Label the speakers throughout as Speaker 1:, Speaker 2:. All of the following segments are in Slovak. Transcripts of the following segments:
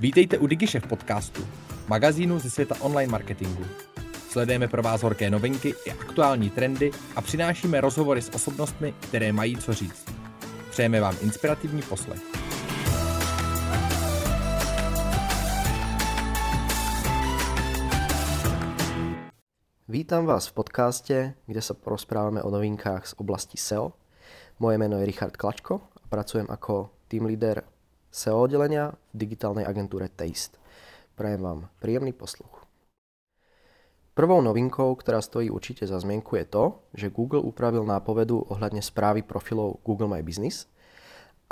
Speaker 1: Vítejte u DigiShef podcastu, magazínu ze světa online marketingu. Sledujeme pro vás horké novinky i aktuální trendy a přinášíme rozhovory s osobnostmi, které mají co říct. Přejeme vám inspirativní poslech.
Speaker 2: Vítam vás v podcaste, kde sa porozprávame o novinkách z oblasti SEO. Moje meno je Richard Klačko a pracujem ako team leader SEO oddelenia v digitálnej agentúre Taste. Prajem vám príjemný posluch. Prvou novinkou, ktorá stojí určite za zmienku je to, že Google upravil nápovedu ohľadne správy profilov Google My Business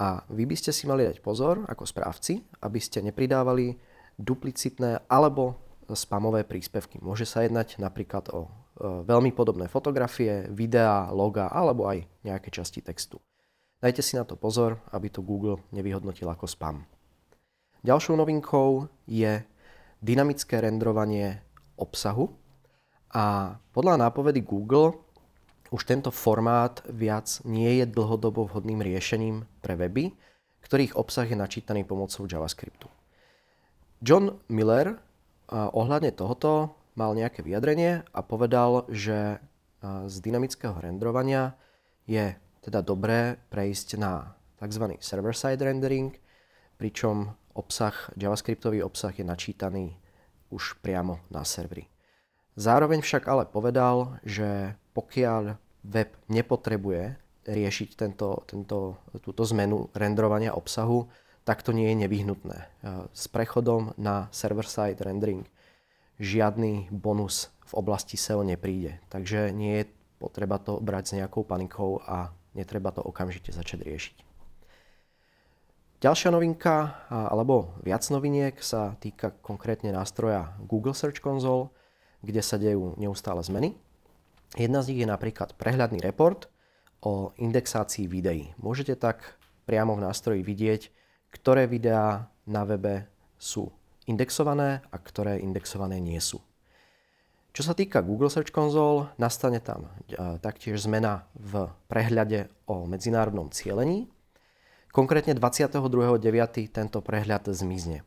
Speaker 2: a vy by ste si mali dať pozor ako správci, aby ste nepridávali duplicitné alebo spamové príspevky. Môže sa jednať napríklad o e, veľmi podobné fotografie, videá, loga alebo aj nejaké časti textu. Dajte si na to pozor, aby to Google nevyhodnotil ako spam. Ďalšou novinkou je dynamické rendrovanie obsahu a podľa nápovedy Google už tento formát viac nie je dlhodobo vhodným riešením pre weby, ktorých obsah je načítaný pomocou JavaScriptu. John Miller ohľadne tohoto mal nejaké vyjadrenie a povedal, že z dynamického rendrovania je teda dobré prejsť na tzv. server-side rendering, pričom obsah, javascriptový obsah je načítaný už priamo na servery. Zároveň však ale povedal, že pokiaľ web nepotrebuje riešiť tento, tento, túto zmenu rendrovania obsahu, tak to nie je nevyhnutné. S prechodom na server-side rendering žiadny bonus v oblasti SEO nepríde. Takže nie je potreba to brať s nejakou panikou a netreba to okamžite začať riešiť. Ďalšia novinka, alebo viac noviniek, sa týka konkrétne nástroja Google Search Console, kde sa dejú neustále zmeny. Jedna z nich je napríklad prehľadný report o indexácii videí. Môžete tak priamo v nástroji vidieť, ktoré videá na webe sú indexované a ktoré indexované nie sú. Čo sa týka Google Search Console, nastane tam taktiež zmena v prehľade o medzinárodnom cielení, Konkrétne 22.9. tento prehľad zmizne.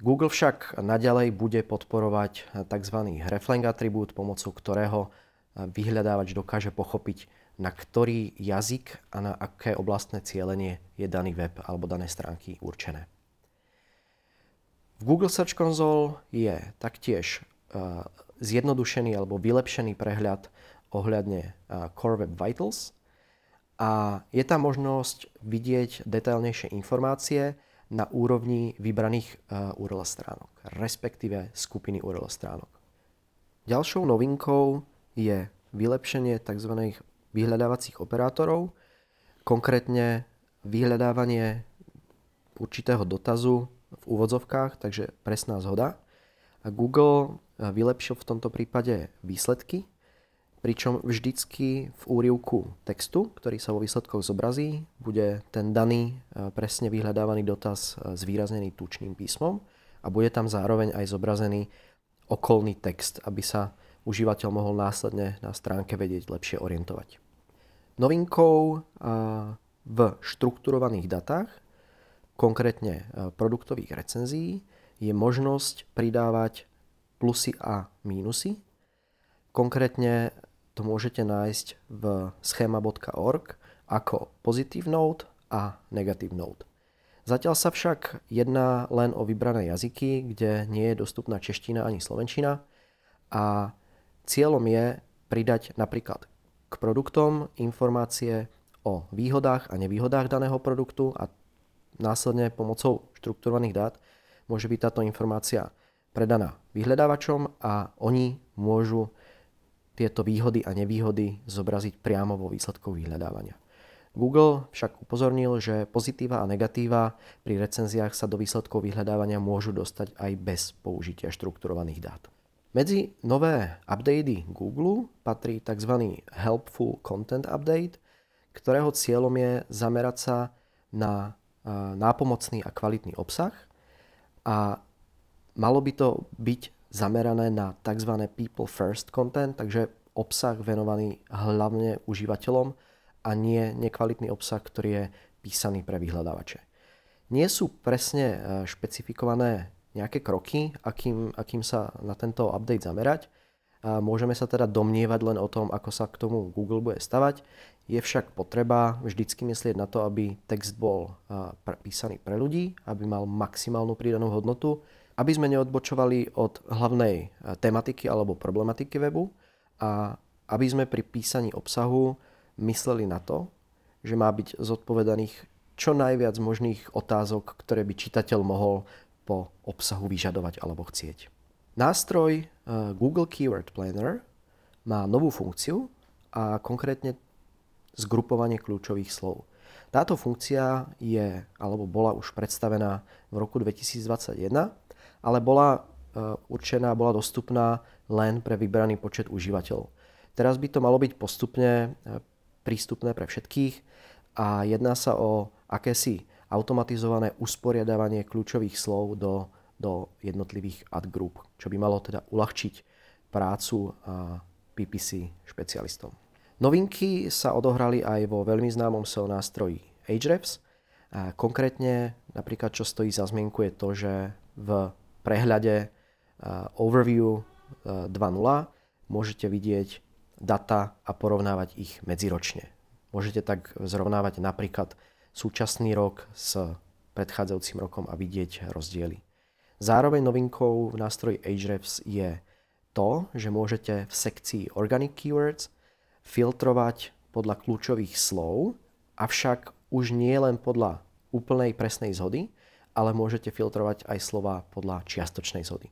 Speaker 2: Google však naďalej bude podporovať tzv. reflang atribút, pomocou ktorého vyhľadávač dokáže pochopiť, na ktorý jazyk a na aké oblastné cieľenie je daný web alebo dané stránky určené. V Google Search Console je taktiež zjednodušený alebo vylepšený prehľad ohľadne Core Web Vitals, a je tam možnosť vidieť detailnejšie informácie na úrovni vybraných e, URL stránok, respektíve skupiny URL stránok. Ďalšou novinkou je vylepšenie tzv. vyhľadávacích operátorov, konkrétne vyhľadávanie určitého dotazu v úvodzovkách, takže presná zhoda. Google vylepšil v tomto prípade výsledky pričom vždycky v úrivku textu, ktorý sa vo výsledkoch zobrazí, bude ten daný e, presne vyhľadávaný dotaz e, zvýraznený tučným písmom a bude tam zároveň aj zobrazený okolný text, aby sa užívateľ mohol následne na stránke vedieť lepšie orientovať. Novinkou e, v štrukturovaných datách, konkrétne produktových recenzií, je možnosť pridávať plusy a mínusy. Konkrétne to môžete nájsť v schema.org ako positive note a negative note. Zatiaľ sa však jedná len o vybrané jazyky, kde nie je dostupná čeština ani slovenčina a cieľom je pridať napríklad k produktom informácie o výhodách a nevýhodách daného produktu a následne pomocou štrukturovaných dát môže byť táto informácia predaná vyhľadávačom a oni môžu tieto výhody a nevýhody zobraziť priamo vo výsledkoch vyhľadávania. Google však upozornil, že pozitíva a negatíva pri recenziách sa do výsledkov vyhľadávania môžu dostať aj bez použitia štrukturovaných dát. Medzi nové updaty Google patrí tzv. Helpful Content Update, ktorého cieľom je zamerať sa na nápomocný a kvalitný obsah a malo by to byť zamerané na tzv. people first content, takže obsah venovaný hlavne užívateľom a nie nekvalitný obsah, ktorý je písaný pre vyhľadávače. Nie sú presne e, špecifikované nejaké kroky, akým, akým sa na tento update zamerať. A môžeme sa teda domnievať len o tom, ako sa k tomu Google bude stavať. Je však potreba vždycky myslieť na to, aby text bol písaný pre ľudí, aby mal maximálnu pridanú hodnotu, aby sme neodbočovali od hlavnej tematiky alebo problematiky webu a aby sme pri písaní obsahu mysleli na to, že má byť zodpovedaných čo najviac možných otázok, ktoré by čitateľ mohol po obsahu vyžadovať alebo chcieť. Nástroj eh, Google Keyword Planner má novú funkciu a konkrétne zgrupovanie kľúčových slov. Táto funkcia je alebo bola už predstavená v roku 2021, ale bola eh, určená, bola dostupná len pre vybraný počet užívateľov. Teraz by to malo byť postupne eh, prístupné pre všetkých a jedná sa o akési automatizované usporiadávanie kľúčových slov do, do jednotlivých ad group, čo by malo teda uľahčiť prácu PPC špecialistom. Novinky sa odohrali aj vo veľmi známom SEO nástroji Ahrefs. Konkrétne napríklad, čo stojí za zmienku je to, že v prehľade Overview 2.0 môžete vidieť data a porovnávať ich medziročne. Môžete tak zrovnávať napríklad súčasný rok s predchádzajúcim rokom a vidieť rozdiely. Zároveň novinkou v nástroji Ahrefs je to, že môžete v sekcii Organic Keywords filtrovať podľa kľúčových slov, avšak už nie len podľa úplnej presnej zhody, ale môžete filtrovať aj slova podľa čiastočnej zhody.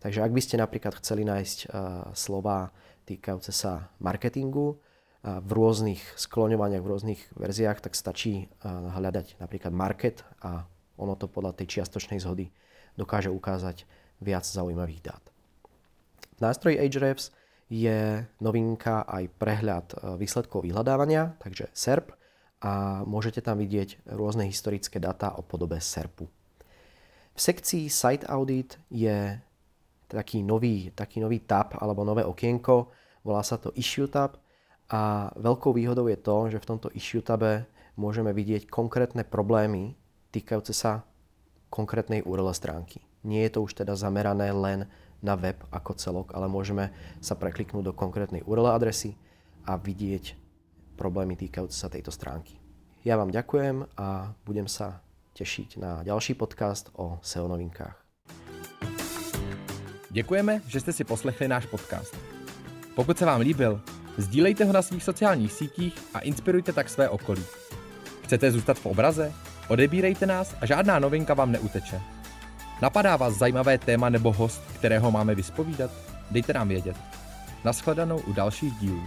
Speaker 2: Takže ak by ste napríklad chceli nájsť uh, slova týkajúce sa marketingu, v rôznych skloňovaniach, v rôznych verziách, tak stačí hľadať napríklad market a ono to podľa tej čiastočnej zhody dokáže ukázať viac zaujímavých dát. V nástroji Ahrefs je novinka aj prehľad výsledkov vyhľadávania, takže SERP, a môžete tam vidieť rôzne historické dáta o podobe SERPu. V sekcii Site Audit je taký nový, taký nový tab alebo nové okienko, volá sa to Issue tab, a veľkou výhodou je to, že v tomto issue tabe môžeme vidieť konkrétne problémy týkajúce sa konkrétnej URL stránky. Nie je to už teda zamerané len na web ako celok, ale môžeme sa prekliknúť do konkrétnej URL adresy a vidieť problémy týkajúce sa tejto stránky. Ja vám ďakujem a budem sa tešiť na ďalší podcast o SEO novinkách.
Speaker 1: Děkujeme, že jste si poslechli náš podcast. Pokud se vám líbil, Sdílejte ho na svých sociálních sítích a inspirujte tak své okolí. Chcete zůstat v obraze? Odebírejte nás a žádná novinka vám neuteče. Napadá vás zajímavé téma nebo host, kterého máme vyspovídat? Dejte nám vědět. Naschledanou u dalších dílů.